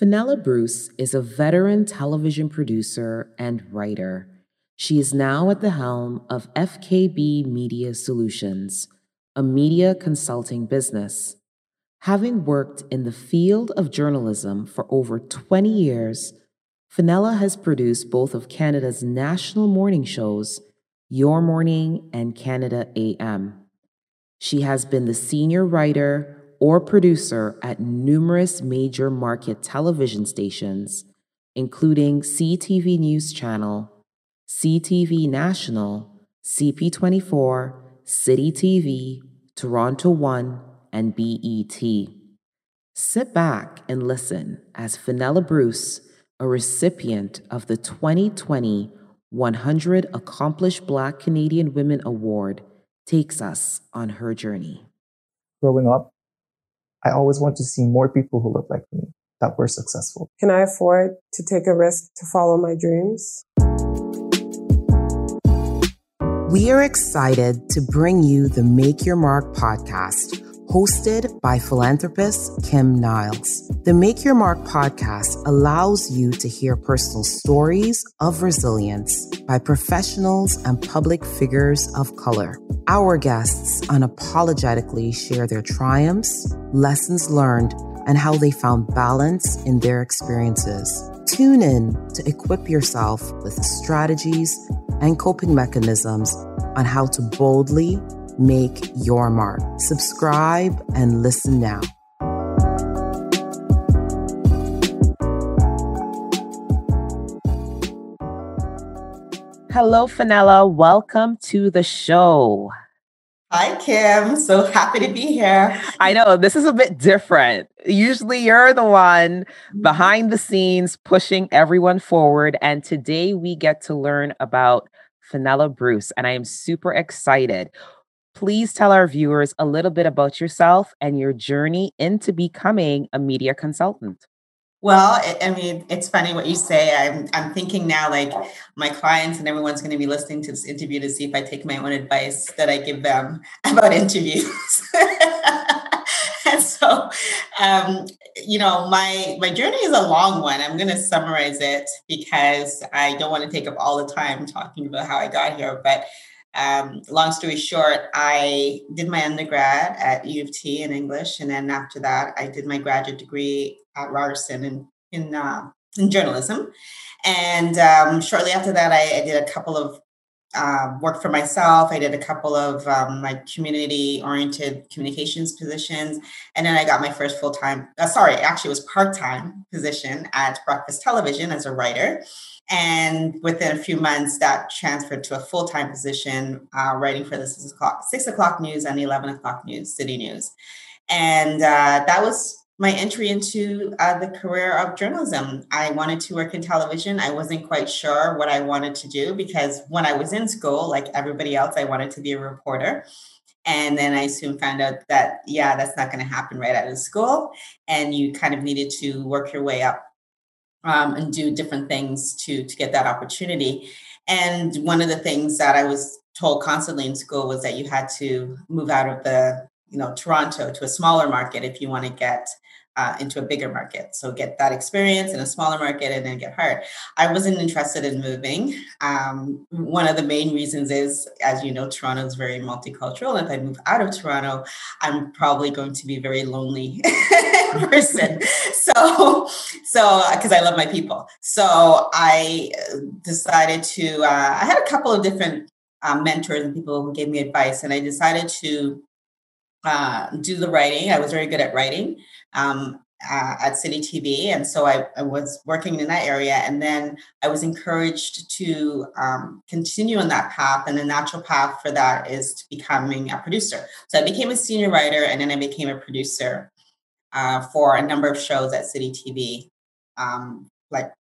Fenella Bruce is a veteran television producer and writer. She is now at the helm of FKB Media Solutions, a media consulting business. Having worked in the field of journalism for over 20 years, Fenella has produced both of Canada's national morning shows, Your Morning and Canada AM. She has been the senior writer or producer at numerous major market television stations, including CTV News Channel, CTV National, CP24, City TV, Toronto One, and BET. Sit back and listen as Fenella Bruce, a recipient of the 2020 100 Accomplished Black Canadian Women Award, takes us on her journey. Growing up, I always want to see more people who look like me that were successful. Can I afford to take a risk to follow my dreams? We are excited to bring you the Make Your Mark podcast hosted by philanthropist Kim Niles. The Make Your Mark podcast allows you to hear personal stories of resilience by professionals and public figures of color. Our guests unapologetically share their triumphs, lessons learned, and how they found balance in their experiences. Tune in to equip yourself with strategies and coping mechanisms on how to boldly make your mark. Subscribe and listen now. Hello, Fenella. Welcome to the show. Hi, Kim. So happy to be here. I know this is a bit different. Usually you're the one behind the scenes pushing everyone forward. And today we get to learn about Fenella Bruce. And I am super excited please tell our viewers a little bit about yourself and your journey into becoming a media consultant. Well, I mean, it's funny what you say. I'm, I'm thinking now, like my clients and everyone's going to be listening to this interview to see if I take my own advice that I give them about interviews. and so, um, you know, my my journey is a long one. I'm going to summarize it because I don't want to take up all the time talking about how I got here. But um, long story short, I did my undergrad at U of T in English, and then after that, I did my graduate degree at Ryerson in in, uh, in journalism. And um, shortly after that, I, I, did a couple of uh, work for myself. I did a couple of um, my community oriented communications positions, and then I got my first full time. Uh, sorry, actually, it was part time position at Breakfast Television as a writer. And within a few months, that transferred to a full time position uh, writing for the six o'clock, six o'clock news and the 11 o'clock news, city news. And uh, that was my entry into uh, the career of journalism. I wanted to work in television. I wasn't quite sure what I wanted to do because when I was in school, like everybody else, I wanted to be a reporter. And then I soon found out that, yeah, that's not going to happen right out of school. And you kind of needed to work your way up um, and do different things to to get that opportunity. And one of the things that I was told constantly in school was that you had to move out of the you know Toronto to a smaller market if you want to get uh, into a bigger market. So get that experience in a smaller market and then get hired. I wasn't interested in moving. Um, one of the main reasons is, as you know, Toronto is very multicultural. If I move out of Toronto, I'm probably going to be very lonely person. So, so because I love my people, so I uh, decided to. Uh, I had a couple of different uh, mentors and people who gave me advice, and I decided to uh, do the writing. I was very good at writing um, uh, at City TV. And so I, I, was working in that area. And then I was encouraged to um, continue on that path. And the natural path for that is to becoming a producer. So I became a senior writer and then I became a producer uh, for a number of shows at City TV, um, like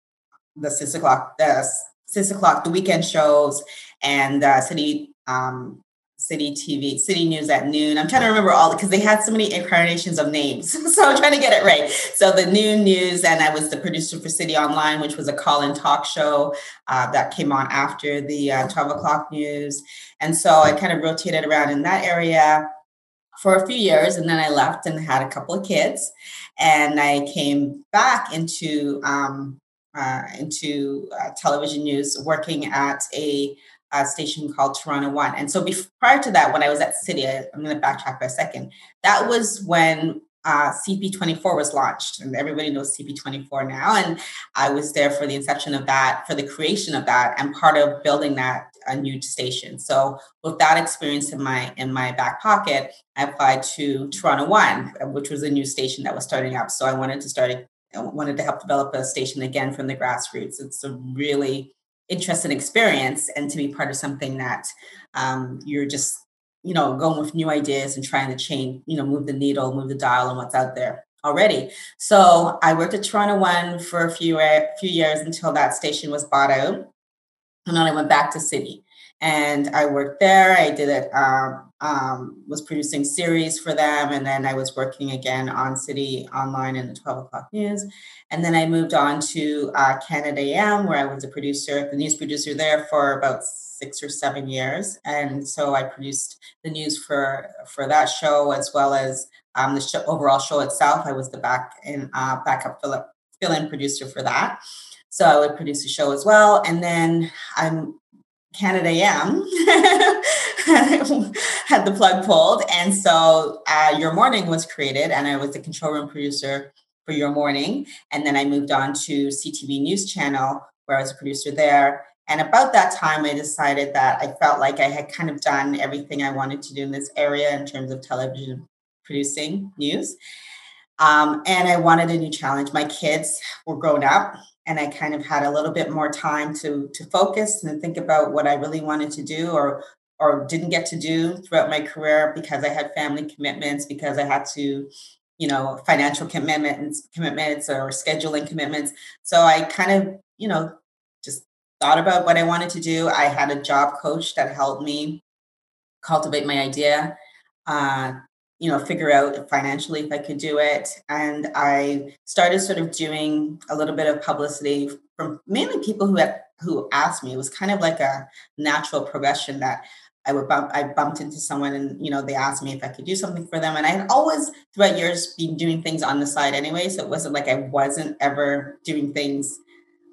the six o'clock, the six o'clock, the weekend shows, and uh, City um, City TV, City News at noon. I'm trying to remember all because they had so many incarnations of names. so I'm trying to get it right. So the noon news, and I was the producer for City Online, which was a call-in talk show uh, that came on after the uh, 12 o'clock news. And so I kind of rotated around in that area for a few years and then I left and had a couple of kids. and I came back into um, uh, into uh, television news, working at a, a, station called Toronto One. And so, before, prior to that, when I was at City, I, I'm going to backtrack for a second. That was when uh, CP24 was launched, and everybody knows CP24 now. And I was there for the inception of that, for the creation of that, and part of building that a new station. So with that experience in my in my back pocket, I applied to Toronto One, which was a new station that was starting up. So I wanted to start. I wanted to help develop a station again from the grassroots. It's a really interesting experience, and to be part of something that um, you're just you know, going with new ideas and trying to change, you know, move the needle, move the dial on what's out there already. So I worked at Toronto One for a few few years until that station was bought out, and then I went back to City, and I worked there. I did it. Um, um, was producing series for them, and then I was working again on City Online and the Twelve O'clock News, and then I moved on to uh, Canada AM, where I was a producer, the news producer there for about six or seven years, and so I produced the news for for that show as well as um, the show, overall show itself. I was the back in uh, backup fill, fill in producer for that, so I would produce a show as well. And then I'm Canada AM had the plug pulled, and so uh, Your Morning was created, and I was the control room producer for Your Morning, and then I moved on to CTV News Channel, where I was a producer there. And about that time, I decided that I felt like I had kind of done everything I wanted to do in this area in terms of television producing news. Um, and I wanted a new challenge. My kids were grown up, and I kind of had a little bit more time to to focus and think about what I really wanted to do or or didn't get to do throughout my career because I had family commitments, because I had to, you know, financial commitments, commitments or scheduling commitments. So I kind of, you know, just thought about what I wanted to do. I had a job coach that helped me cultivate my idea, uh, you know, figure out financially if I could do it. And I started sort of doing a little bit of publicity from mainly people who had who asked me. It was kind of like a natural progression that I would bump, I bumped into someone and, you know, they asked me if I could do something for them. And I had always throughout years been doing things on the side anyway. So it wasn't like I wasn't ever doing things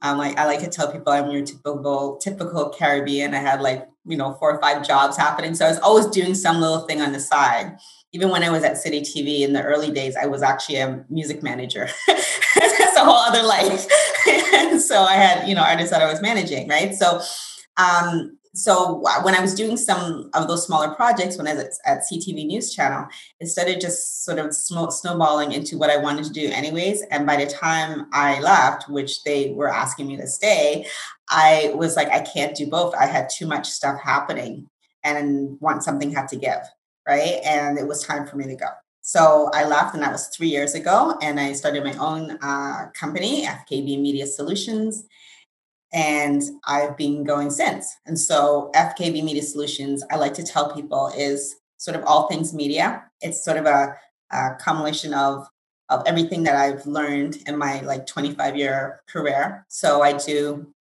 um, like I like to tell people I'm your typical typical Caribbean. I had like you know four or five jobs happening, so I was always doing some little thing on the side. Even when I was at City TV in the early days, I was actually a music manager. That's a whole other life. and so I had you know artists that I was managing, right? So um, so when I was doing some of those smaller projects, when I was at CTV News Channel, it started just sort of snowballing into what I wanted to do, anyways. And by the time I left, which they were asking me to stay, I was like, I can't do both. I had too much stuff happening, and want something had to give, right? And it was time for me to go. So I left, and that was three years ago. And I started my own uh, company, FKB Media Solutions and I've been going since. And so FKB Media Solutions, I like to tell people is sort of all things media. It's sort of a, a combination of of everything that I've learned in my like 25 year career. So I do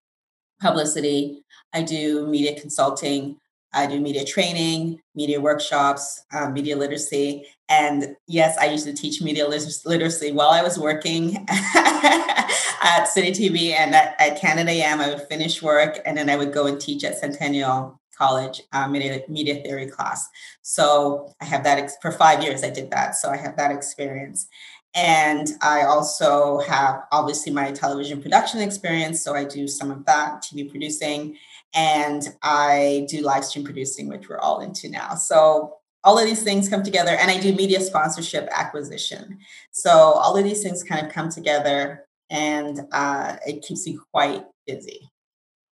publicity, I do media consulting, I do media training, media workshops, um, media literacy. And yes, I used to teach media literacy while I was working at City TV and at, at Canada AM. I would finish work and then I would go and teach at Centennial College uh, media, media theory class. So I have that ex- for five years. I did that, so I have that experience. And I also have obviously my television production experience. So I do some of that, TV producing, and I do live stream producing, which we're all into now. So all of these things come together, and I do media sponsorship acquisition. So all of these things kind of come together, and uh, it keeps me quite busy.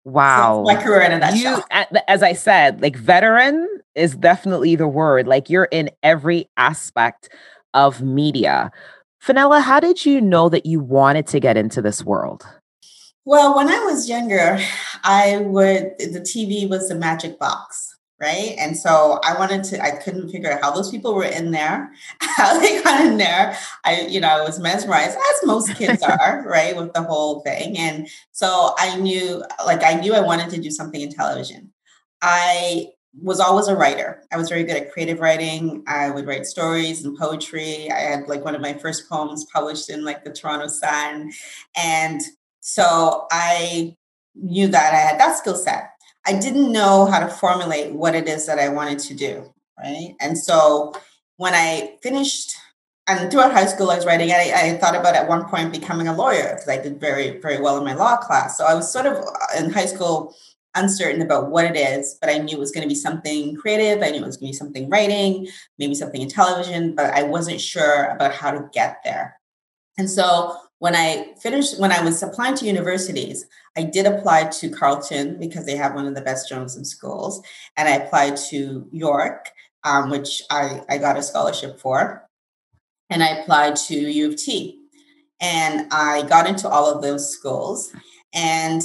Wow. So my career in a nutshell. You, as I said, like veteran is definitely the word. Like you're in every aspect of media. Fenella, how did you know that you wanted to get into this world? Well, when I was younger, I would, the TV was the magic box, right? And so I wanted to, I couldn't figure out how those people were in there, how they got in there. I, you know, I was mesmerized, as most kids are, right, with the whole thing. And so I knew, like, I knew I wanted to do something in television. I was always a writer. I was very good at creative writing. I would write stories and poetry. I had like one of my first poems published in like the Toronto Sun. And so I knew that I had that skill set. I didn't know how to formulate what it is that I wanted to do. Right. And so when I finished, and throughout high school, I was writing, I, I thought about at one point becoming a lawyer because I did very, very well in my law class. So I was sort of uh, in high school uncertain about what it is, but I knew it was going to be something creative. I knew it was going to be something writing, maybe something in television, but I wasn't sure about how to get there. And so when I finished, when I was applying to universities, I did apply to Carleton because they have one of the best journalism schools. And I applied to York, um, which I, I got a scholarship for. And I applied to U of T. And I got into all of those schools. And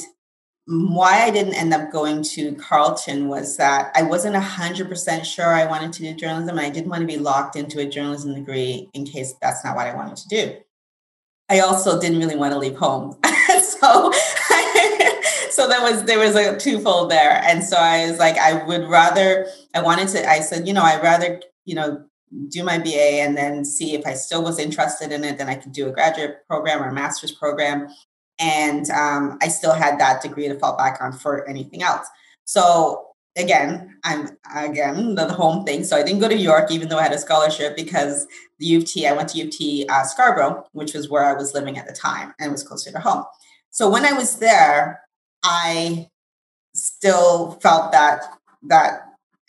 why I didn't end up going to Carleton was that I wasn't 100% sure I wanted to do journalism. I didn't want to be locked into a journalism degree in case that's not what I wanted to do. I also didn't really want to leave home. so so there was there was a twofold there. And so I was like, I would rather, I wanted to, I said, you know, I'd rather, you know, do my BA and then see if I still was interested in it, then I could do a graduate program or a master's program and um, I still had that degree to fall back on for anything else. So again, I'm again the, home thing. So I didn't go to York, even though I had a scholarship, because the U of T, I went to U of T uh, Scarborough, which was where I was living at the time, and was closer to home. So when I was there, I still felt that that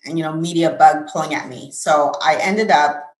you know media bug pulling at me. So I ended up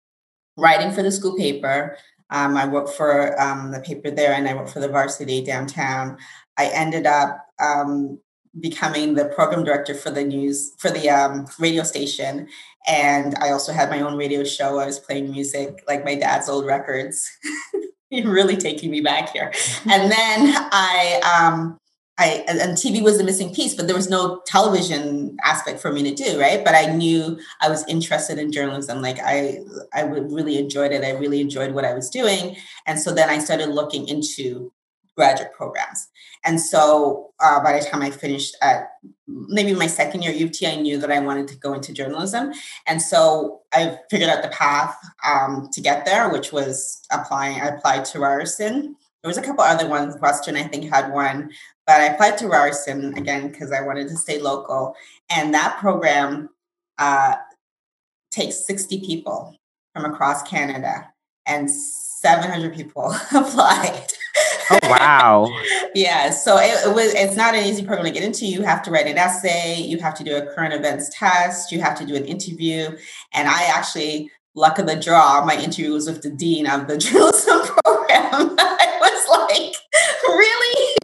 writing for the school paper. Um, I worked for um, the paper there and I worked for the varsity downtown. I ended up um, becoming the program director for the news, for the um, radio station. And I also had my own radio show. I was playing music, like my dad's old records. You're really taking me back here. and then I, um, I and TV was the missing piece, but there was no television aspect for me to do, right? But I knew I was interested in journalism. Like I, I really enjoyed it. I really enjoyed what I was doing, and so then I started looking into graduate programs. And so uh, by the time I finished at maybe my second year at U of T, I knew that I wanted to go into journalism. And so I figured out the path um, to get there, which was applying. I applied to Ryerson there was a couple other ones. Western, I think, had one, but I applied to Ryerson again because I wanted to stay local. And that program uh, takes 60 people from across Canada, and 700 people applied. Oh wow! yeah, so it, it, was. It's not an easy program to get into. You have to write an essay. You have to do a current events test. You have to do an interview. And I actually, luck of the draw, my interview was with the dean of the journalism program. I was like, really?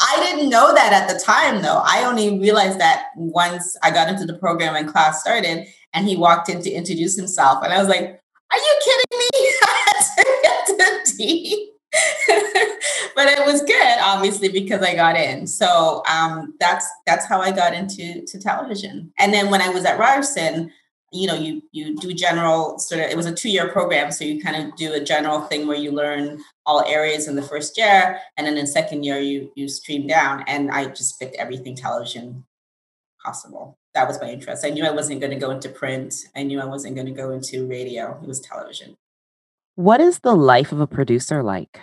I didn't know that at the time, though. I only realized that once I got into the program and class started, and he walked in to introduce himself, and I was like, "Are you kidding me?" but it was good, obviously, because I got in. So um, that's that's how I got into to television. And then when I was at Ryerson, you know you you do general sort of it was a two year program so you kind of do a general thing where you learn all areas in the first year and then in second year you you stream down. And i just picked everything television possible. That was my interest. I knew i wasn't going to go into print. I knew i wasn't going to go into radio. It was television what is the life of a producer like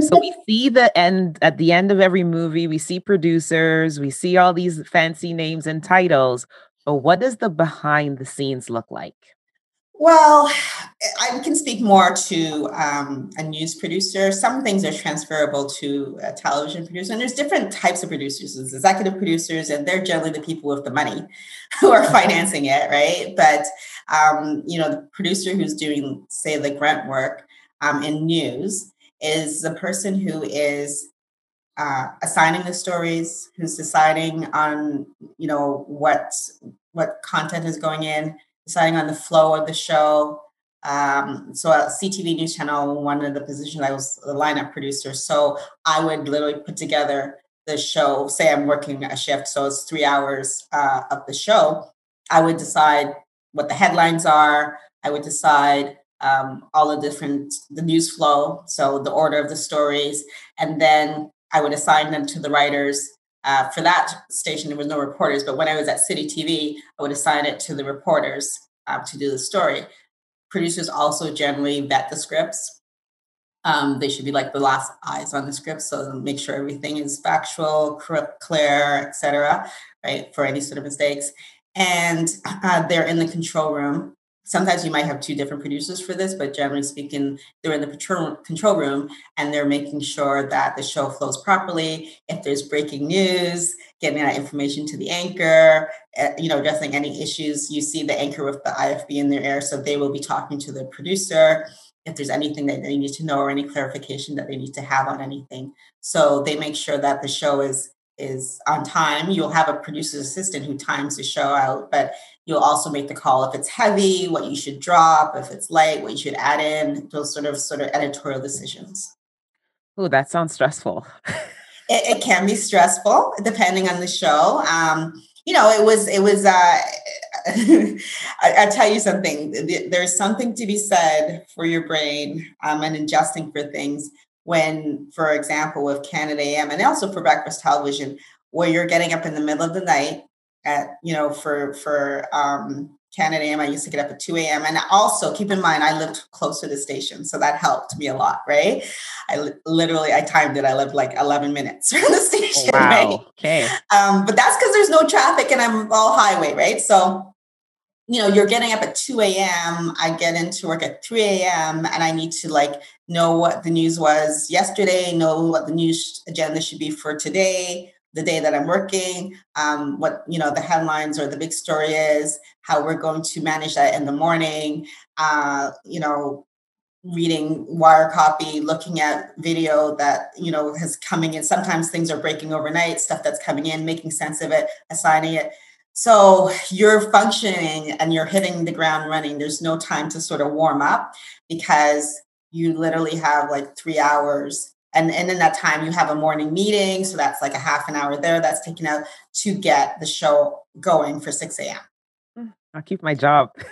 so we see the end at the end of every movie we see producers we see all these fancy names and titles but what does the behind the scenes look like? Well, I can speak more to um, a news producer. Some things are transferable to a television producer, and there's different types of producers. There's executive producers, and they're generally the people with the money who are financing it, right? But um, you know, the producer who's doing, say, the grant work um, in news is the person who is uh, assigning the stories, who's deciding on you know what what content is going in, deciding on the flow of the show. Um, so at CTV News Channel, one of the positions I was the lineup producer. So I would literally put together the show. Say I'm working a shift, so it's three hours uh, of the show. I would decide what the headlines are. I would decide um, all the different the news flow, so the order of the stories, and then I would assign them to the writers uh, for that station, there was no reporters, but when I was at City TV, I would assign it to the reporters uh, to do the story. Producers also generally vet the scripts. Um, they should be like the last eyes on the script, so make sure everything is factual, clear, etc. Right for any sort of mistakes, and uh, they're in the control room sometimes you might have two different producers for this, but generally speaking, they're in the control room and they're making sure that the show flows properly. If there's breaking news, getting that information to the anchor, uh, you know, addressing any issues. You see the anchor with the IFB in their air, so they will be talking to the producer if there's anything that they need to know or any clarification that they need to have on anything. So they make sure that the show is is on time. You'll have a producer's assistant who times the show out, but you'll also make the call if it's heavy, what you should drop, if it's light, what you should add in, those sort of sort of editorial decisions. Oh, that sounds stressful. it, it, can be stressful depending on the show. Um, you know, it was it was. Uh, I, I tell you something. There's something to be said for your brain um, and adjusting for things when, for example, with Canada AM and also for breakfast television, where you're getting up in the middle of the night at, you know, for for um, Canada AM, I used to get up at 2 a.m. And also keep in mind, I lived close to the station. So that helped me a lot, right? I li- literally, I timed it. I lived like 11 minutes from the station, wow. right? Okay. Um, but that's because there's no traffic and I'm all highway, right? So you know, you're getting up at 2 a.m. I get into work at 3 a.m. and I need to like know what the news was yesterday, know what the news agenda should be for today, the day that I'm working, um, what you know the headlines or the big story is, how we're going to manage that in the morning. Uh, you know, reading wire copy, looking at video that you know has coming in. Sometimes things are breaking overnight, stuff that's coming in, making sense of it, assigning it. So you're functioning and you're hitting the ground running. There's no time to sort of warm up because you literally have like three hours. And, and in that time, you have a morning meeting. So that's like a half an hour there that's taken out to get the show going for 6 a.m. Mm, I'll keep my job. so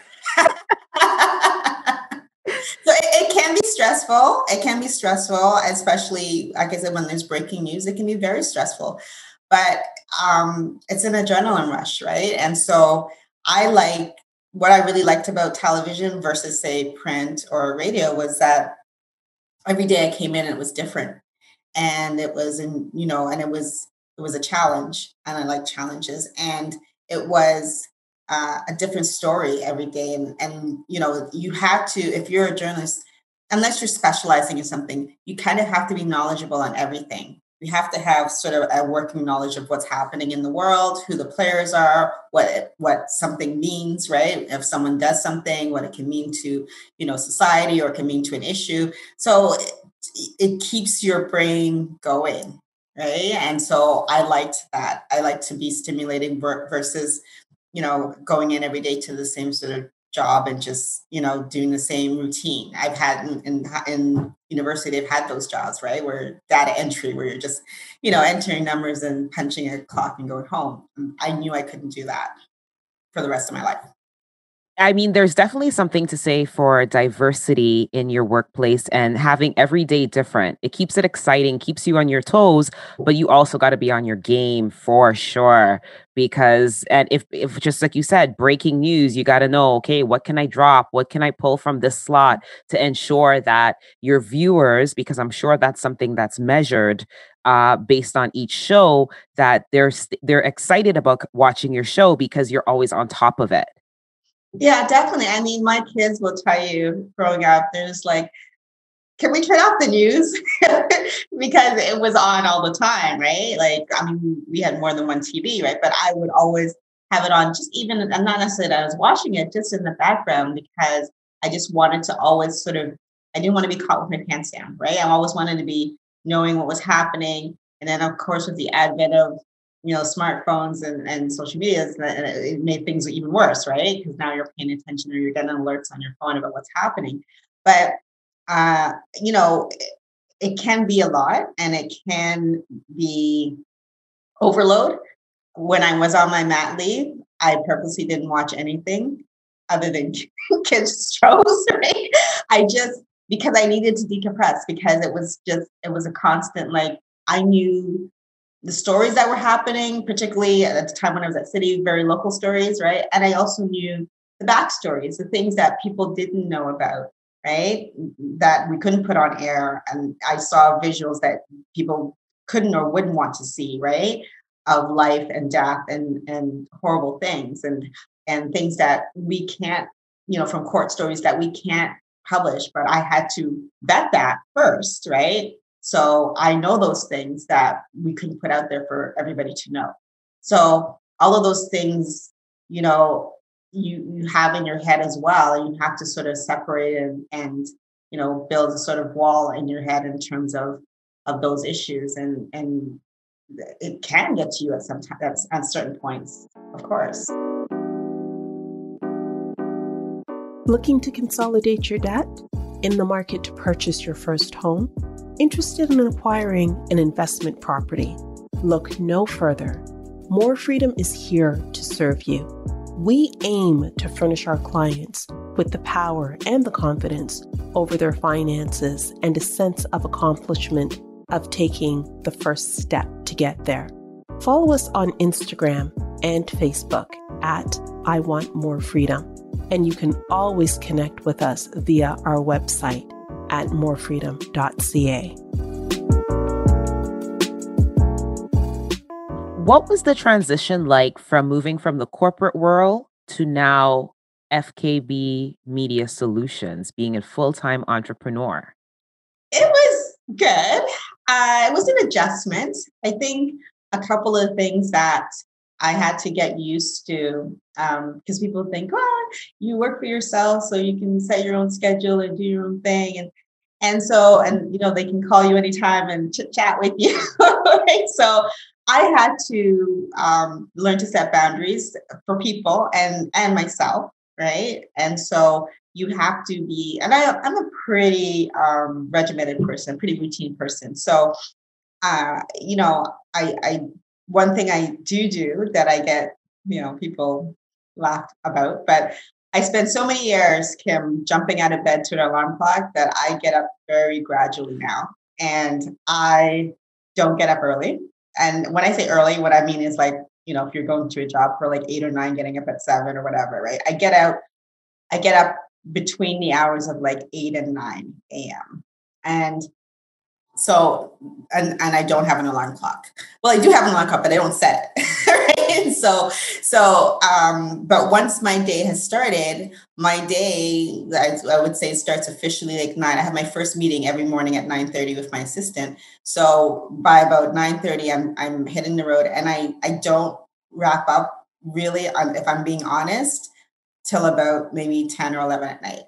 it, it, can be stressful. It can be stressful, especially like I said, when there's breaking news, it can be very stressful but um, it's an adrenaline rush, right? And so I like what I really liked about television versus say print or radio was that every day I came in it was different, and it was in you know, and it was it was a challenge, and I like challenges, and it was uh, a different story every day, and and you know, you have to if you're a journalist unless you're specializing in something, you kind of have to be knowledgeable on everything we have to have sort of a working knowledge of what's happening in the world, who the players are, what it, what something means, right? If someone does something, what it can mean to you know society or it can mean to an issue. So it, it keeps your brain going, right? And so I liked that. I like to be stimulating versus you know going in every day to the same sort of job and just you know doing the same routine. I've had in, in, in university they've had those jobs right where data entry where you're just you know entering numbers and punching a clock and going home. I knew i couldn't do that for the rest of my life I mean, there's definitely something to say for diversity in your workplace and having every day different. It keeps it exciting, keeps you on your toes, but you also got to be on your game for sure. Because, and if, if just like you said, breaking news, you got to know, okay, what can I drop? What can I pull from this slot to ensure that your viewers, because I'm sure that's something that's measured, uh, based on each show, that they're they're excited about watching your show because you're always on top of it. Yeah, definitely. I mean, my kids will tell you growing up, there's like, can we turn off the news? because it was on all the time, right? Like, I mean, we had more than one TV, right? But I would always have it on, just even, I'm not necessarily I was watching it, just in the background, because I just wanted to always sort of, I didn't want to be caught with my pants down, right? I always wanted to be knowing what was happening. And then, of course, with the advent of you know smartphones and, and social media it made things even worse right? Because now you're paying attention or you're getting alerts on your phone about what's happening. But uh, you know it, it can be a lot and it can be overload. When i was on my mat leave i purposely didn't watch anything other than kids shows right? I just because i needed to decompress because it was just it was a constant like i knew the stories that were happening, particularly at the time when I was at City, very local stories, right? And I also knew the backstories, the things that people didn't know about, right? That we couldn't put on air. And I saw visuals that people couldn't or wouldn't want to see, right? Of life and death and and horrible things and and things that we can't, you know, from court stories that we can't publish. But I had to vet that first, right? So I know those things that we couldn't put out there for everybody to know. So all of those things, you know, you you have in your head as well. and You have to sort of separate and and you know build a sort of wall in your head in terms of of those issues and and it can get to you at some time at, at certain points, of course. Looking to consolidate your debt? In the market to purchase your first home? Interested in acquiring an investment property? Look no further. More Freedom is here to serve you. We aim to furnish our clients with the power and the confidence over their finances and a sense of accomplishment of taking the first step to get there. Follow us on Instagram and Facebook at I Want More Freedom. And you can always connect with us via our website at morefreedom.ca. What was the transition like from moving from the corporate world to now FKB Media Solutions, being a full time entrepreneur? It was good. Uh, it was an adjustment. I think a couple of things that I had to get used to because um, people think, oh, you work for yourself, so you can set your own schedule and do your own thing. And and so, and you know, they can call you anytime and chit chat with you. right? So I had to um, learn to set boundaries for people and and myself, right? And so you have to be, and I, I'm a pretty um, regimented person, pretty routine person. So, uh, you know, I, I one thing I do do that I get, you know, people laugh about, but I spent so many years, Kim, jumping out of bed to an alarm clock that I get up very gradually now. And I don't get up early. And when I say early, what I mean is like, you know, if you're going to a job for like eight or nine, getting up at seven or whatever, right? I get out, I get up between the hours of like 8 and 9 a.m. And so, and, and I don't have an alarm clock. Well, I do have an alarm clock, but I don't set it. right? So, so, um, but once my day has started, my day, I, I would say starts officially like nine. I have my first meeting every morning at 9 30 with my assistant. So by about 9 30, I'm, I'm hitting the road and I, I don't wrap up really, if I'm being honest, till about maybe 10 or 11 at night.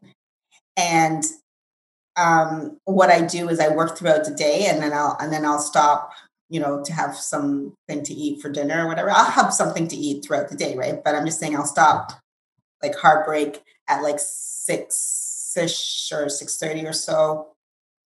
And um, what I do is I work throughout the day and then I'll and then I'll stop, you know, to have something to eat for dinner or whatever. I'll have something to eat throughout the day, right? But I'm just saying I'll stop like heartbreak at like six ish or six thirty or so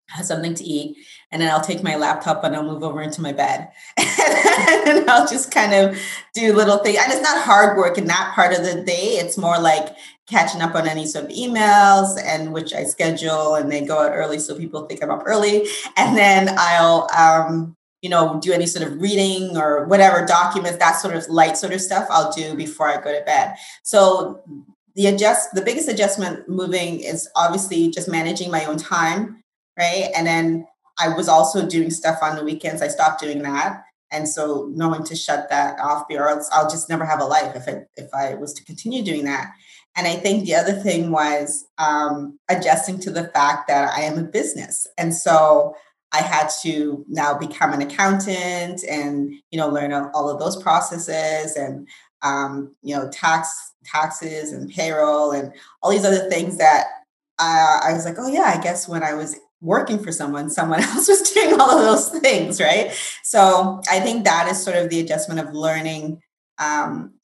have something to eat, and then I'll take my laptop and I'll move over into my bed, and I'll just kind of do little things. And it's not hard work in that part of the day. It's more like catching up on any sort of emails, and which I schedule, and they go out early so people think I'm up early, and then I'll. Um, you know, do any sort of reading or whatever documents, that sort of light sort of stuff I'll do before I go to bed. So the adjust the biggest adjustment moving is obviously just managing my own time right? And then I was also doing stuff on the weekends. I stopped doing that. And so knowing to shut that off, or else I'll just never have a life if I, if I was to continue doing that. And I think the other thing was um, adjusting to the fact that I am a business. And so I had to now become an accountant and, you know, learn all of those processes and, um, you know, tax taxes and payroll and all these other things that uh, I was like, oh yeah, I guess when I was working for someone, someone else was doing all of those things, right? So I think that is sort of the adjustment of learning um,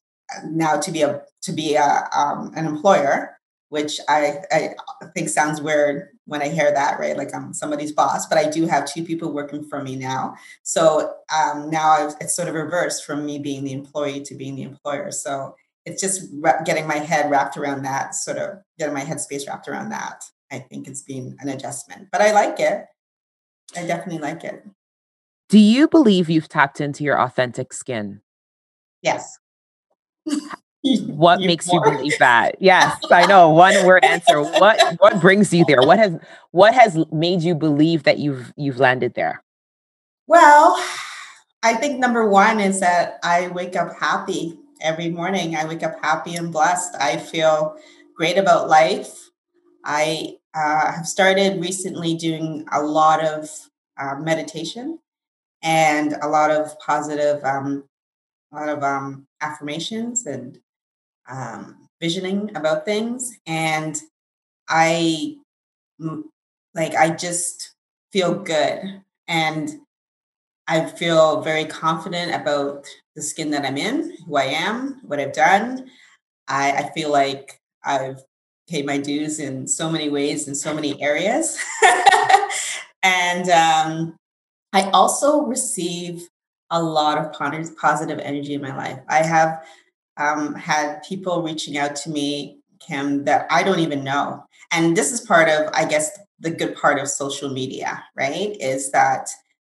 now to be a to be a, um, an employer, which I, I think sounds weird when I hear that, right? Like I'm somebody's boss, but I do have two people working for me now. So um, now I've, it's sort of reversed from me being the employee to being the employer. So it's just getting my head wrapped around that, sort of getting my headspace wrapped around that. I think it's been an adjustment, but I like it. I definitely like it. Do you believe you've tapped into your authentic skin? Yes. What makes you believe that? Yes, I know. One word answer. What what brings you there? What has what has made you believe that you've you've landed there? Well, I think number one is that I wake up happy every morning. I wake up happy and blessed. I feel great about life. I uh, have started recently doing a lot of uh, meditation and a lot of positive, um, a lot of um, affirmations and um, visioning about things. And I, like, I just feel good. And I feel very confident about the skin that I'm in, who I am, what I've done. I, I feel like I've paid my dues in so many ways in so many areas. and um, I also receive a lot of positive energy in my life. I have um, had people reaching out to me, Kim, that I don't even know. And this is part of, I guess, the good part of social media, right? Is that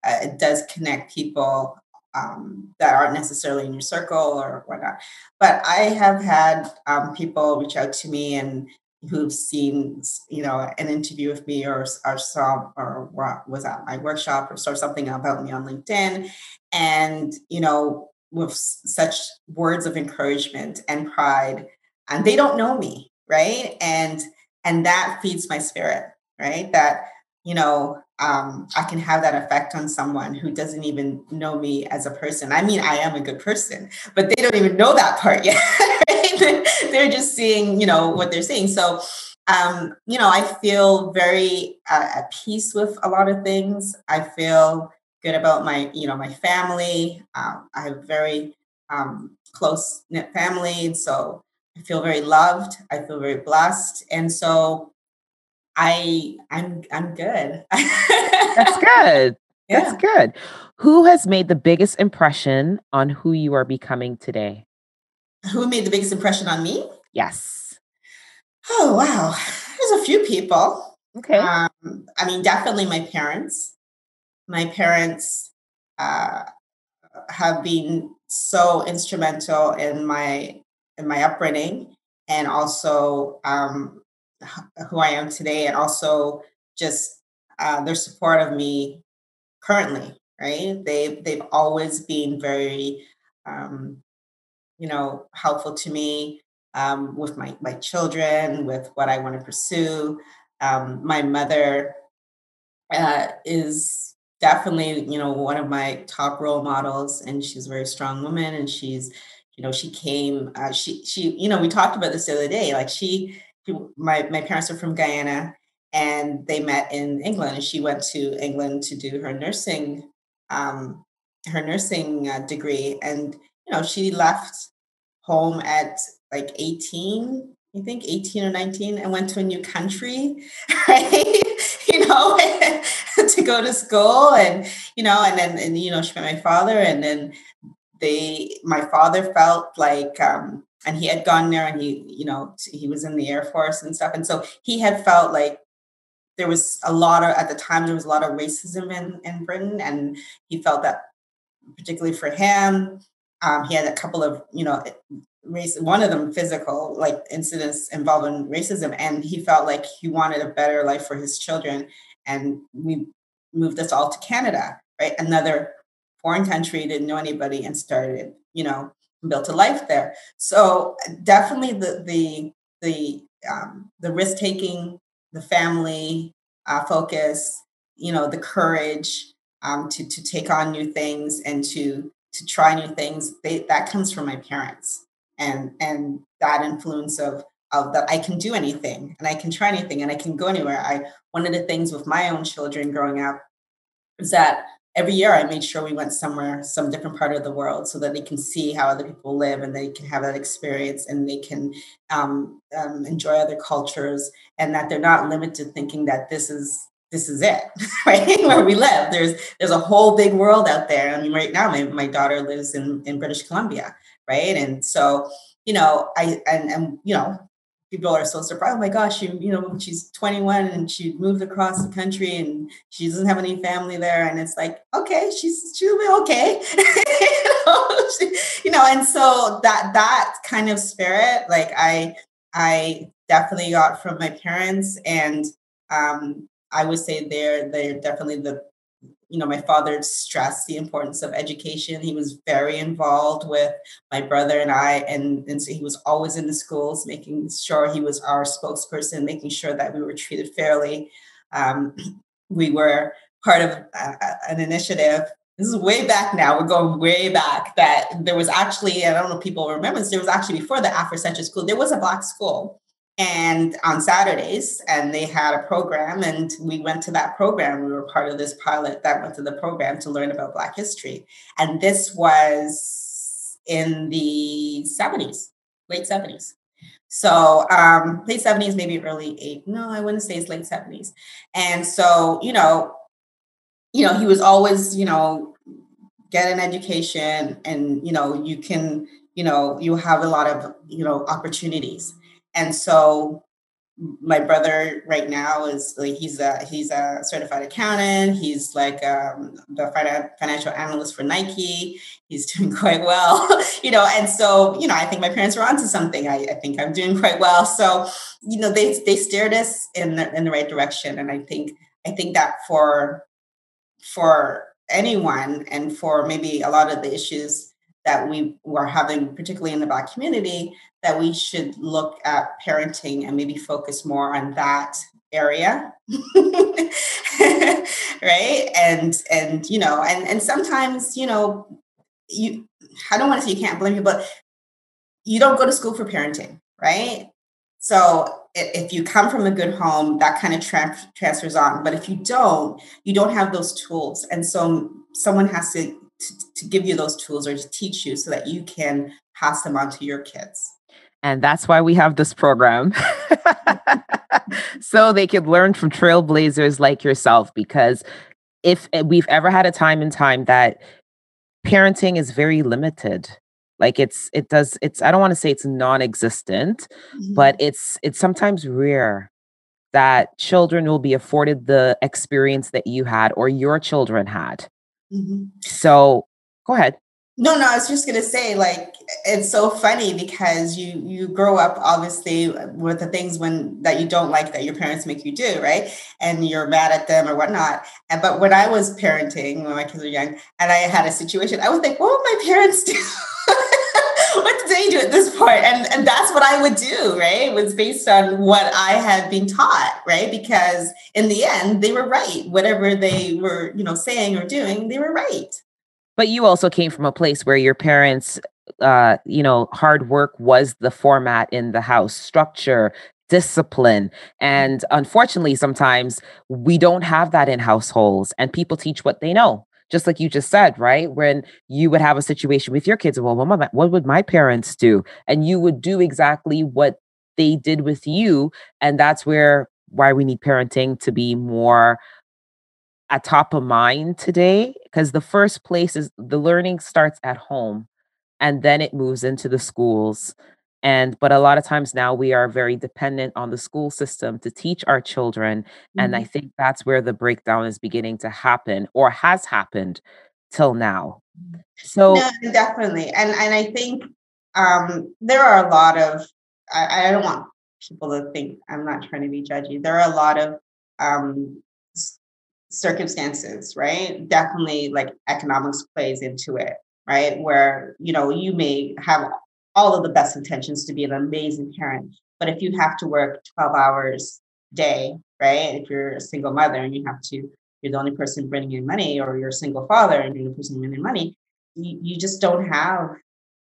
uh, it does connect people um, that aren't necessarily in your circle or whatnot. But I have had um, people reach out to me and who've seen, you know, an interview with me or, or saw or was at my workshop or saw something about me on LinkedIn, and you know, with such words of encouragement and pride, and they don't know me, right? And and that feeds my spirit, right? That you know, um, I can have that effect on someone who doesn't even know me as a person. I mean, I am a good person, but they don't even know that part yet. They're just seeing, you know, what they're seeing. So, um, you know, I feel very uh, at peace with a lot of things. I feel good about my, you know, my family. Um, I have very um, close knit family, and so I feel very loved. I feel very blessed, and so I I'm I'm good. That's good. Yeah. That's good. Who has made the biggest impression on who you are becoming today? Who made the biggest impression on me? Yes. Oh wow. There's a few people. Okay. Um, I mean, definitely my parents. My parents uh, have been so instrumental in my in my upbringing and also um, who I am today, and also just uh, their support of me currently. Right? They they've always been very, um, you know, helpful to me um, with my my children, with what I want to pursue. Um, my mother uh, is definitely you know one of my top role models and she's a very strong woman and she's you know she came uh, she she you know we talked about this the other day like she my, my parents are from Guyana and they met in England. And she went to England to do her nursing, um, her nursing uh, degree. And, you know, she left home at like 18, I think 18 or 19 and went to a new country, right? you know, to go to school and, you know, and then, and, you know, she met my father and then they, my father felt like, um, and he had gone there and he you know he was in the air force and stuff. And so he had felt like there was a lot of at the time there was a lot of racism in in britain and he felt that particularly for him um, he had a couple of you know race one of them physical like incidents involving racism and he felt like he wanted a better life for his children and we moved us all to canada right? Another foreign country didn't know anybody and started you know built a life there. So definitely the the the um, the risk taking, the family uh, focus, you know, the courage um, to to take on new things and to to try new things. They, that comes from my parents, and and that influence of of that I can do anything and I can try anything and I can go anywhere. I one of the things with my own children growing up is that every year I made sure we went somewhere, some different part of the world, so that they can see how other people live and they can have that experience and they can um, um, enjoy other cultures and that they're not limited thinking that this is this is it, right? Where we live. There's there's a whole big world out there. I mean, right now my, my daughter lives in, in British Columbia, right? And so, you know, I and and you know, people are so surprised. Oh my gosh, she, you know, she's 21 and she moved across the country and she doesn't have any family there. And it's like, okay, she's she'll be okay. you, know, you know, and so that that kind of spirit, like I I definitely got from my parents. And um I would say they're they're definitely the you know, my father stressed the importance of education. He was very involved with my brother and I, and, and so he was always in the schools, making sure he was our spokesperson, making sure that we were treated fairly. Um, we were part of an initiative. This is way back now. We're going way back. That there was actually, I don't know if people remember this, there was actually before the Afrocentric School, there was a Black school and on Saturdays, and they had a program, and we went to that program. We were part of this pilot that went to the program to learn about Black history, and this was in the seventies, late seventies. So um, late seventies, maybe early eight. No, I wouldn't say it's late seventies. And so you know, you know, he was always you know get an education, and you know you can you know you have a lot of you know opportunities and so my brother right now is like he's a he's a certified accountant. He's like um, the financial analyst for nike. He's doing quite well you know and so you know i think my parents were onto something. I, I think i'm doing quite well. So you know they they steered us in the, in the right direction. And i think i think that for for anyone and for maybe a lot of the issues that we were having, particularly in the Black community, that we should look at parenting and maybe focus more on that area. Right? And and you know and and sometimes you know you i don't want to say you can't blame you but you don't go to school for parenting right? So if you come from a good home that kind of tra- transfers on. But if you don't you don't have those tools. And so someone has to to, to give you those tools or to teach you so that you can pass them on to your kids. And that's why we have this program. so they could learn from trailblazers like yourself. Because if eh, we've ever had a time in time that parenting is very limited, like it's, it does, it's, I don't want to say it's non existent, mm-hmm. but it's, it's sometimes rare that children will be afforded the experience that you had or your children had. Mm-hmm. So go ahead. No, no, I was just gonna say, like, it's so funny because you you grow up obviously with the things when that you don't like that your parents make you do, right? And you're mad at them or whatnot. And but when I was parenting, when my kids were young, and I had a situation, I would think, what would my parents do? what did they do at this point? And and that's what I would do, right? It was based on what I had been taught, right? Because in the end, they were right. Whatever they were, you know, saying or doing, they were right. But you also came from a place where your parents, uh, you know, hard work was the format in the house, structure, discipline. And unfortunately, sometimes we don't have that in households, and people teach what they know. Just like you just said, right? When you would have a situation with your kids, well, what, what would my parents do? And you would do exactly what they did with you. And that's where why we need parenting to be more at top of mind today because the first place is the learning starts at home and then it moves into the schools and but a lot of times now we are very dependent on the school system to teach our children mm-hmm. and i mm-hmm. think that's where the breakdown is beginning to happen or has happened till now so no, definitely and and i think um there are a lot of I, I don't want people to think i'm not trying to be judgy there are a lot of um circumstances, right? Definitely like economics plays into it, right? Where, you know, you may have all of the best intentions to be an amazing parent, but if you have to work 12 hours a day, right? If you're a single mother and you have to, you're the only person bringing in money, or you're a single father and you're the person bringing in money, you, you just don't have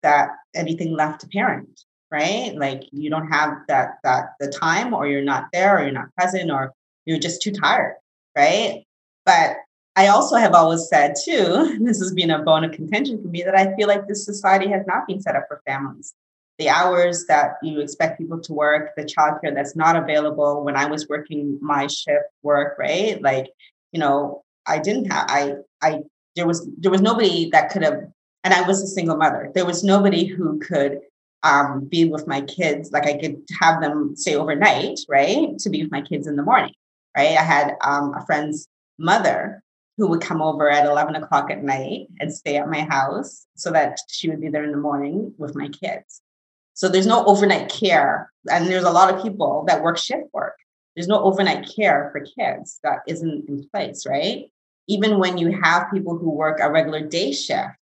that anything left to parent, right? Like you don't have that that the time, or you're not there, or you're not present, or you're just too tired, right? But I also have always said too, this has been a bone of contention for me, that I feel like this society has not been set up for families. The hours that you expect people to work, the childcare that's not available. When I was working my shift work, right? Like, you know, I didn't have I I there was there was nobody that could have and I was a single mother. There was nobody who could um, be with my kids. Like I could have them stay overnight, right, to be with my kids in the morning, right? I had um, a friend's mother who would come over at 11 o'clock at night and stay at my house so that she would be there in the morning with my kids. So there's no overnight care. And there's a lot of people that work shift work. There's no overnight care for kids that isn't in place, right? Even when you have people who work a regular day shift,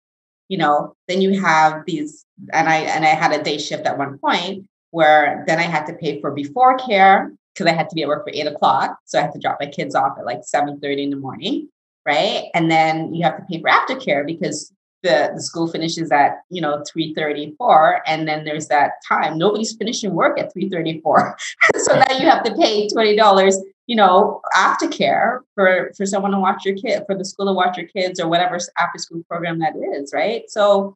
you know, then you have these, and I and I had a day shift at one point where then I had to pay for before care because I had to be at work for eight o'clock. So I had to drop my kids off at like 7 30 in the morning. Right. And then you have to pay for aftercare because the, the school finishes at you know 334 and then there's that time. Nobody's finishing work at 334 so now you have to pay $20 you know aftercare for for someone to watch your kid for the school to watch your kids or whatever after school program that is right? So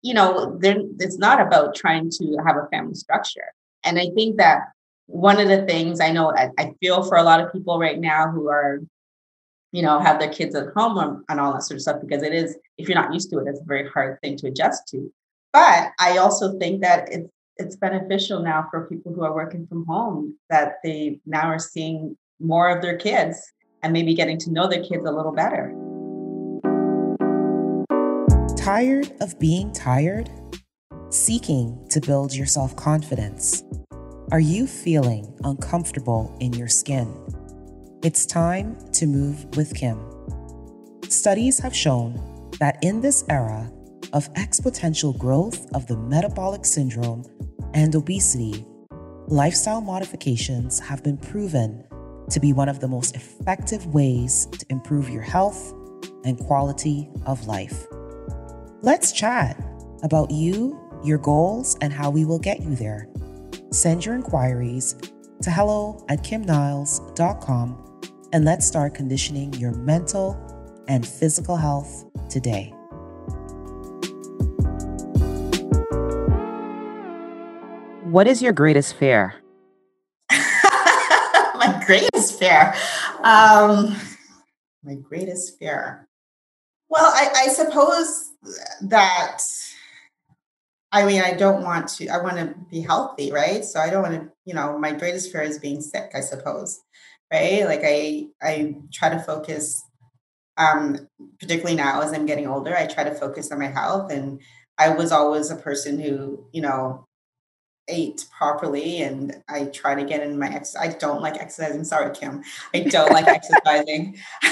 you know it's not about trying to have a family structure. And i think that one of the things i know I, I feel for a lot of people right now who are you know, have their kids at home and all that sort of stuff because it is, if you're not used to it, it's a very hard thing to adjust to. But I also think that it's it's beneficial now for people who are working from home that they now are seeing more of their kids and maybe getting to know their kids a little better. Tired of being tired? Seeking to build your self confidence? Are you feeling uncomfortable in your skin? It's time to move with Kim. Studies have shown that in this era of exponential growth of the metabolic syndrome and obesity, lifestyle modifications have been proven to be one of the most effective ways to improve your health and quality of life. Let's chat about you, your goals, and how we will get you there. Send your inquiries to hello at kimniles.com and let's start conditioning your mental and physical health today. What is your greatest fear? my greatest fear. Um, my greatest fear. Well, I, I suppose that I mean, I don't want to, I want to be healthy, right? So I don't want to, you know, my greatest fear is being sick, I suppose right? Like I I try to focus um particularly now as I'm getting older, I try to focus on my health and I was always a person who, you know, ate properly and I try to get in my ex I don't like exercising. Sorry, Kim. I don't like exercising.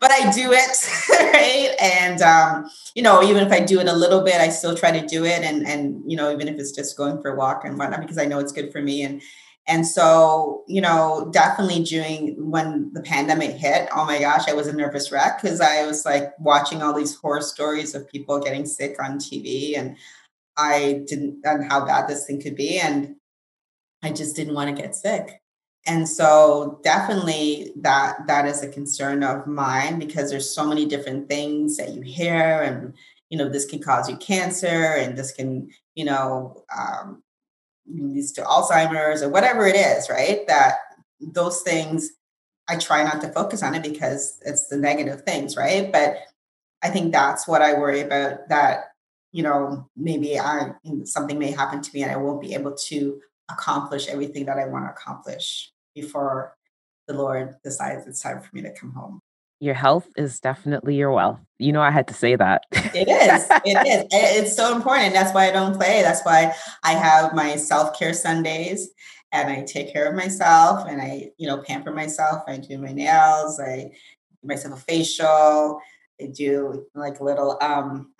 but I do it, right? And um, you know, even if I do it a little bit, I still try to do it and and you know, even if it's just going for a walk and whatnot, because I know it's good for me. And and so, you know, definitely during when the pandemic hit, oh my gosh, I was a nervous wreck because I was like watching all these horror stories of people getting sick on TV and I didn't and how bad this thing could be. And I just didn't want to get sick. And so definitely that that is a concern of mine because there's so many different things that you hear and you know this can cause you cancer and this can you know um, leads to Alzheimer's or whatever it is, right? That those things, I try not to focus on it because it's the negative things, right? But I think that's what I worry about that, you know, maybe I something may happen to me and I won't be able to accomplish everything that I want to accomplish before the Lord decides it's time for me to come home your health is definitely your wealth. You know, I had to say that. it is. It is. It's so important. That's why I don't play. That's why I have my self care Sundays and I take care of myself and I, you know, pamper myself. I do my nails. I give myself a facial. I do like a little um,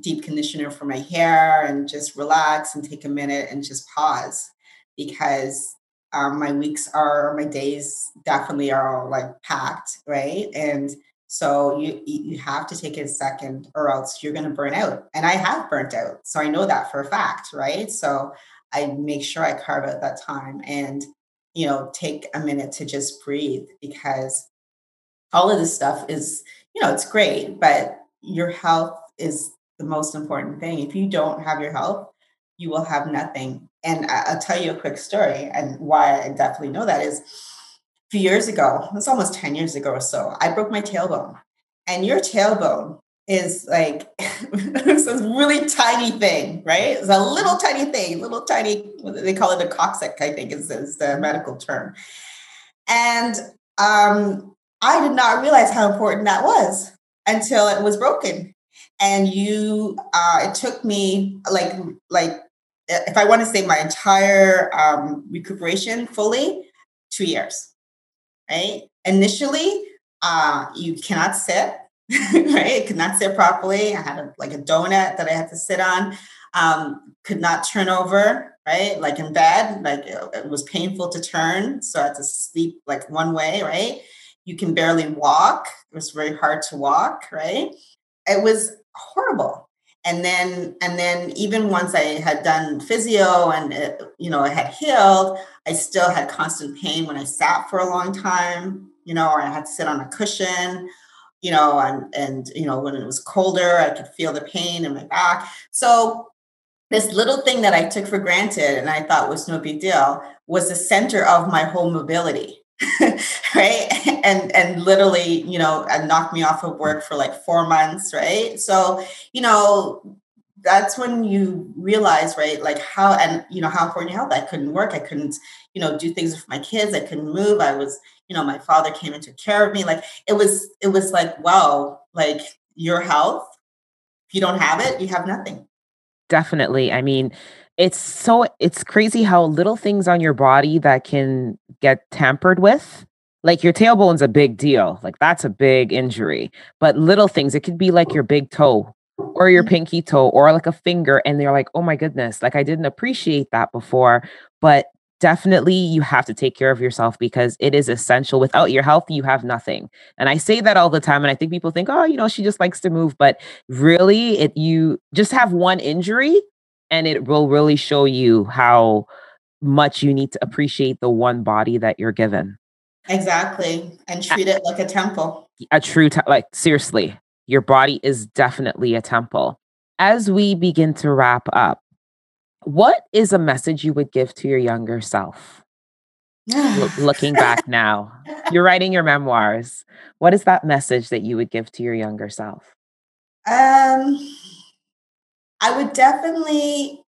deep conditioner for my hair and just relax and take a minute and just pause because um, my weeks are my days definitely are all like packed right? And so you you have to take a second or else you're going to burn out. And i have burnt out so i know that for a fact right? So i make sure i carve out that time and you know take a minute to just breathe because all of this stuff is you know it's great but your health is the most important thing. If you don't have your health you will have nothing and I'll tell you a quick story and why I definitely know that is a few years ago, it's almost 10 years ago or so, I broke my tailbone. And your tailbone is like it's a really tiny thing, right? It's a little tiny thing, little tiny. They call it a coccyx, I think, is, is the medical term. And um, I did not realize how important that was until it was broken. And you, uh, it took me like like if I want to say my entire um, recuperation fully, two years, right? Initially, uh, you cannot sit, right? Could not sit properly. I had a, like a donut that I had to sit on. Um, could not turn over, right? Like in bed, like it, it was painful to turn, so I had to sleep like one way, right? You can barely walk. It was very hard to walk, right? It was horrible and then and then even once i had done physio and it, you know it had healed i still had constant pain when i sat for a long time you know or i had to sit on a cushion you know and and you know when it was colder i could feel the pain in my back. So this little thing that i took for granted and i thought was no big deal was the center of my whole mobility right? And and literally you know and knocked me off of work for like four months right? So you know that's when you realize right like how and you know how important your health i couldn't work i couldn't you know do things with my kids i couldn't move i was you know my father came and took care of me like it was it was like wow like your health if you don't have it you have nothing. Definitely i mean it's so it's crazy how little things on your body that can get tampered with like your tailbone's a big deal like that's a big injury but little things it could be like your big toe or your mm-hmm. pinky toe or like a finger and they're like oh my goodness like i didn't appreciate that before but definitely you have to take care of yourself because it is essential without your health you have nothing and i say that all the time and i think people think oh you know she just likes to move but really it you just have one injury and it will really show you how much you need to appreciate the one body that you're given. Exactly. And treat it like a temple. A true, te- like, seriously, your body is definitely a temple. As we begin to wrap up, what is a message you would give to your younger self? L- looking back now, you're writing your memoirs. What is that message that you would give to your younger self? Um, I would definitely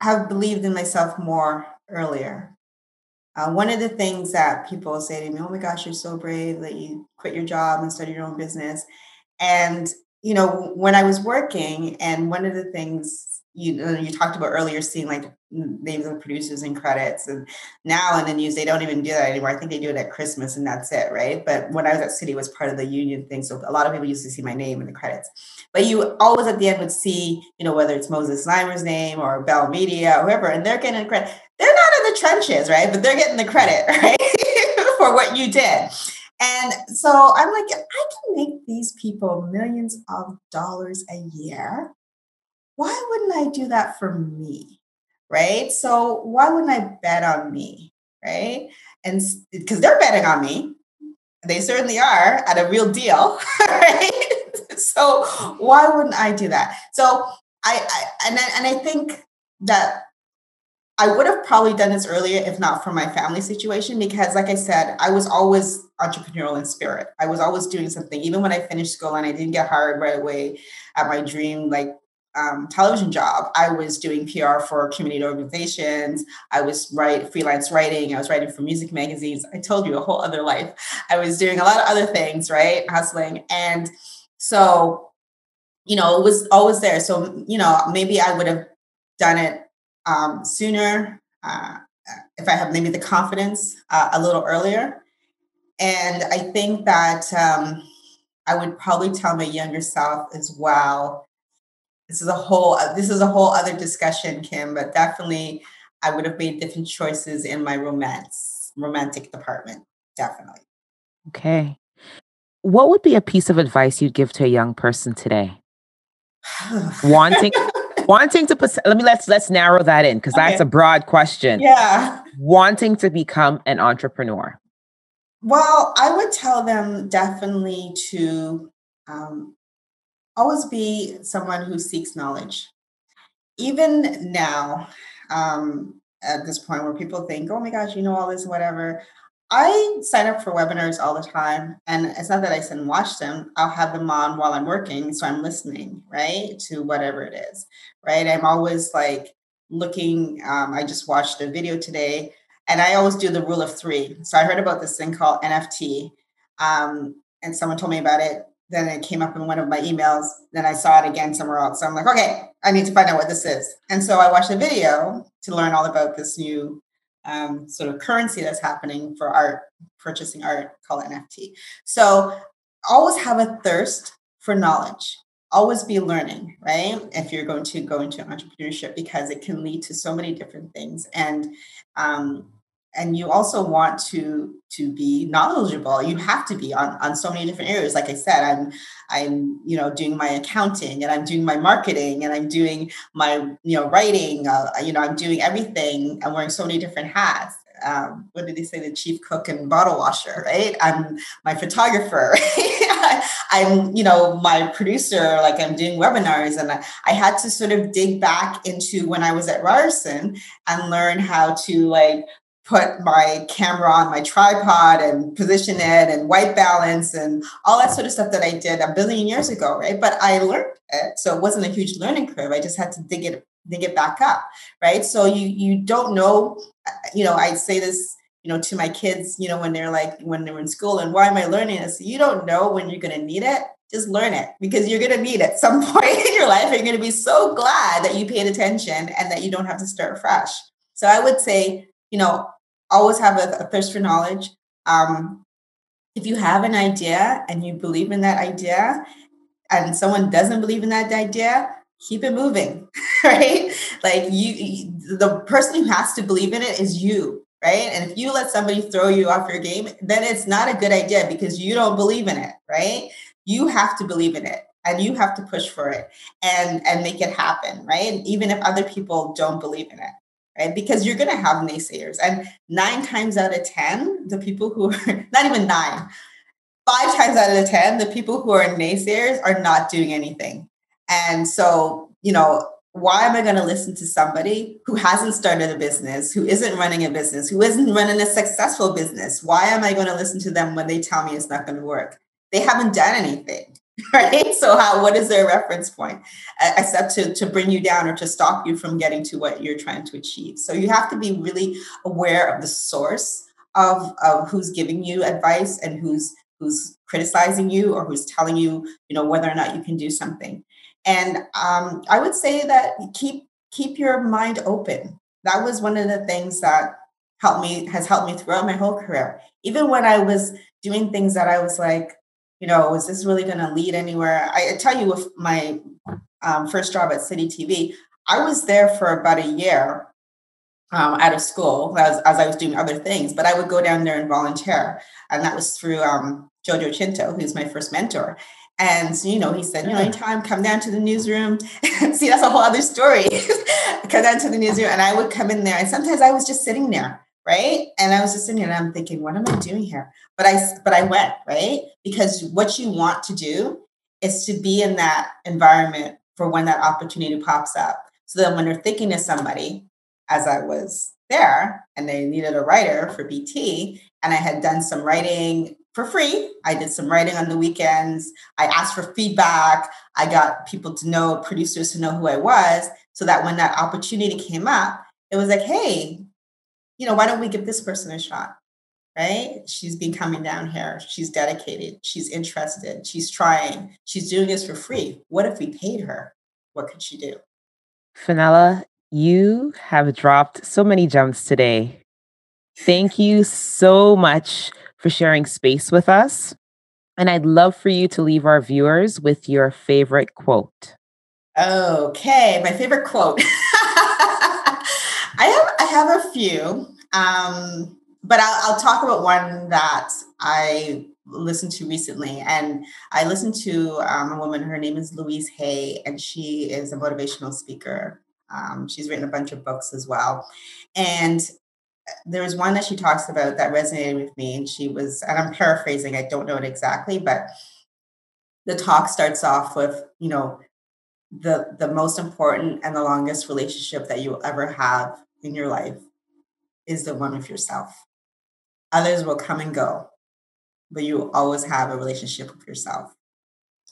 have believed in myself more earlier. Uh, one of the things that people say to me, oh my gosh, you're so brave that you quit your job and started your own business. And, you know, when I was working, and one of the things you you talked about earlier seeing like names of producers and credits and now in the news they don't even do that anymore. I think they do it at christmas and that's it right? But when i was at city was part of the union thing so a lot of people used to see my name in the credits. But you always at the end would see you know whether it's moses Znaimer's name or bell media or whoever and they're getting credit they're not in the trenches right but they're getting the credit right for what you did and so i'm like i can make these people millions of dollars a year why wouldn't I do that for me? Right. So why wouldn't I bet on me? Right. And because they're betting on me, they certainly are at a real deal. Right. so why wouldn't I do that? So I, I and I, and I think that I would have probably done this earlier if not for my family situation because like I said, I was always entrepreneurial in spirit. I was always doing something even when I finished school and I didn't get hired right away at my dream like um, television job, I was doing PR for community organizations. I was write freelance writing. I was writing for music magazines. I told you a whole other life. I was doing a lot of other things, right? Hustling. And so, you know, it was always there. So, you know, maybe I would have done it um, sooner uh, if I have maybe the confidence uh, a little earlier. And I think that um, I would probably tell my younger self as well this is a whole uh, this is a whole other discussion kim but definitely i would have made different choices in my romance romantic department definitely. Okay. What would be a piece of advice you'd give to a young person today? Wanting wanting to let me let's let's narrow that in because okay. that's a broad question yeah wanting to become an entrepreneur well i would tell them definitely to um, always be someone who seeks knowledge. Even now, um, at this point where people think, oh my gosh, you know all this, whatever, I sign up for webinars all the time. And it's not that I sit and watch them, I'll have them on while I'm working. So I'm listening, right, to whatever it is, right? I'm always like looking. Um, I just watched a video today and I always do the rule of three. So I heard about this thing called NFT. Um, and someone told me about it. Then it came up in one of my emails. Then I saw it again somewhere else. So I'm like, okay, I need to find out what this is. And so I watched a video to learn all about this new um, sort of currency that's happening for art, purchasing art, called NFT. So always have a thirst for knowledge. Always be learning, right? If you're going to go into entrepreneurship, because it can lead to so many different things. And um, and you also want to to be knowledgeable you have to be on, on so many different areas like i said i'm i'm you know doing my accounting and i'm doing my marketing and i'm doing my you know writing uh, you know i'm doing everything i'm wearing so many different hats um, what did they say the chief cook and bottle washer right i'm my photographer i'm you know my producer like i'm doing webinars and I, I had to sort of dig back into when i was at ryerson and learn how to like put my camera on my tripod and position it and white balance and all that sort of stuff that I did a billion years ago, right? But I learned it, so it wasn't a huge learning curve. I just had to dig it dig get back up, right? So you you don't know, you know. I say this, you know, to my kids, you know, when they're like when they're in school, and why am I learning this? You don't know when you're to need it. Just learn it because you're to need it some point in your life. You're to be so glad that you paid attention and that you don't have to start fresh. So I would say, you know, always have a, a thirst for knowledge. Um, if you have an idea and you believe in that idea, and someone doesn't believe in that idea, keep it moving, right? Like you, the person who has to believe in it is you, right? And if you let somebody throw you off your game, then it's not a good idea because you don't believe in it, right? You have to believe in it and you have to push for it and and make it happen, right? Even if other people don't believe in it right? Because you're going to have naysayers. And nine times out of 10, the people who are not even nine, five times out of 10, the people who are naysayers are not doing anything. And so, you know, why am I going to listen to somebody who hasn't started a business, who isn't running a business, who isn't running a successful business? Why am I going to listen to them when they tell me it's not going to work? They haven't done anything. right? So how what is their reference point except to, to bring you down or to stop you from getting to what you're trying to achieve? So you have to be really aware of the source of, of who's giving you advice and who's who's criticizing you or who's telling you, you know, whether or not you can do something. And um, I would say that keep keep your mind open. That was one of the things that helped me has helped me throughout my whole career. Even when I was doing things that I was like, you know, is this really going to lead anywhere? I, tell you, with my um, first job at City TV, I was there for about a year um, out of school as, as, I was doing other things, but I would go down there and volunteer. And that was through um, Jojo Chintoh, who's my first mentor. And, you know, he said, you know, anytime, come down to the newsroom. See, that's a whole other story. come down to the newsroom. And I would come in there. And sometimes I was just sitting there right and i was just sitting there, and i'm thinking what am i doing here but i but i went right because what you want to do is to be in that environment for when that opportunity pops up so then, when they're thinking of somebody as i was there and they needed a writer for bt and i had done some writing for free i did some writing on the weekends i asked for feedback i got people to know producers to know who i was so that when that opportunity came up it was like hey you know, why don't we give this person a shot? Right? She's been coming down here. She's dedicated. She's interested. She's trying. She's doing this for free. What if we paid her? What could she do? Finella, you have dropped so many gems today. Thank you so much for sharing space with us. And I'd love for you to leave our viewers with your favorite quote. Okay, my favorite quote. I have I have a few, um, but I'll, I'll talk about one that I listened to recently, and I listened to um, a woman. Her name is Louise Hay, and she is a motivational speaker. Um, she's written a bunch of books as well, and there was one that she talks about that resonated with me, and she was, and I'm paraphrasing. I don't know it exactly, but the talk starts off with, you know, the the most important and the longest relationship that you'll ever have in your life is the one with yourself others will come and go, but you always have a relationship with yourself.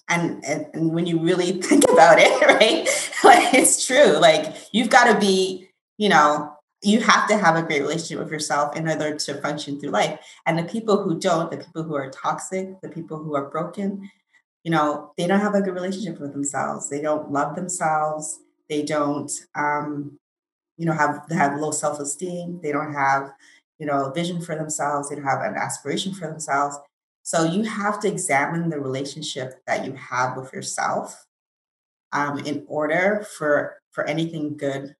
And, and, and when you really think about it, right? like it's true. Like you've got to be, you know, you have to have a great relationship with yourself in order to function through life. And the people who don't, the people who are toxic, the people who are broken, you know, they don't have a good relationship with themselves. They don't love themselves. They don't, um, you know, have have low self esteem. They don't have, you know, vision for themselves. They don't have an aspiration for themselves. So you have to examine the relationship that you have with yourself um, in order for for anything good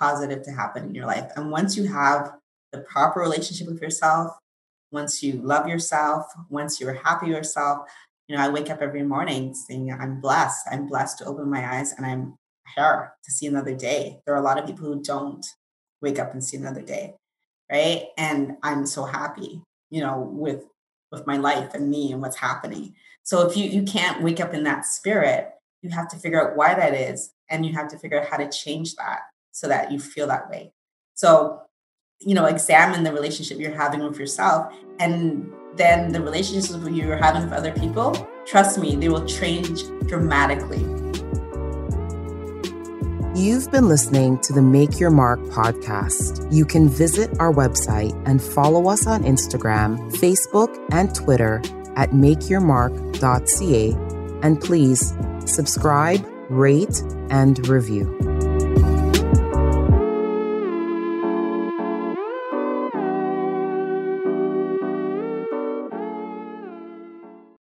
positive to happen in your life. And once you have the proper relationship with yourself, once you love yourself, once you're happy yourself, you know, I wake up every morning saying, I'm blessed. I'm blessed to open my eyes and I'm here to see another day. There are a lot of people who don't wake up and see another day. Right. And I'm so happy, you know, with with my life and me and what's happening. So if you you can't wake up in that spirit, you have to figure out why that is and you have to figure out how to change that so that you feel that way. So, you know, examine the relationship you're having with yourself and then the relationships you're having with other people, trust me, they will change dramatically. You've been listening to the Make Your Mark podcast. You can visit our website and follow us on Instagram, Facebook, and Twitter at makeyourmark.ca. And please subscribe, rate, and review.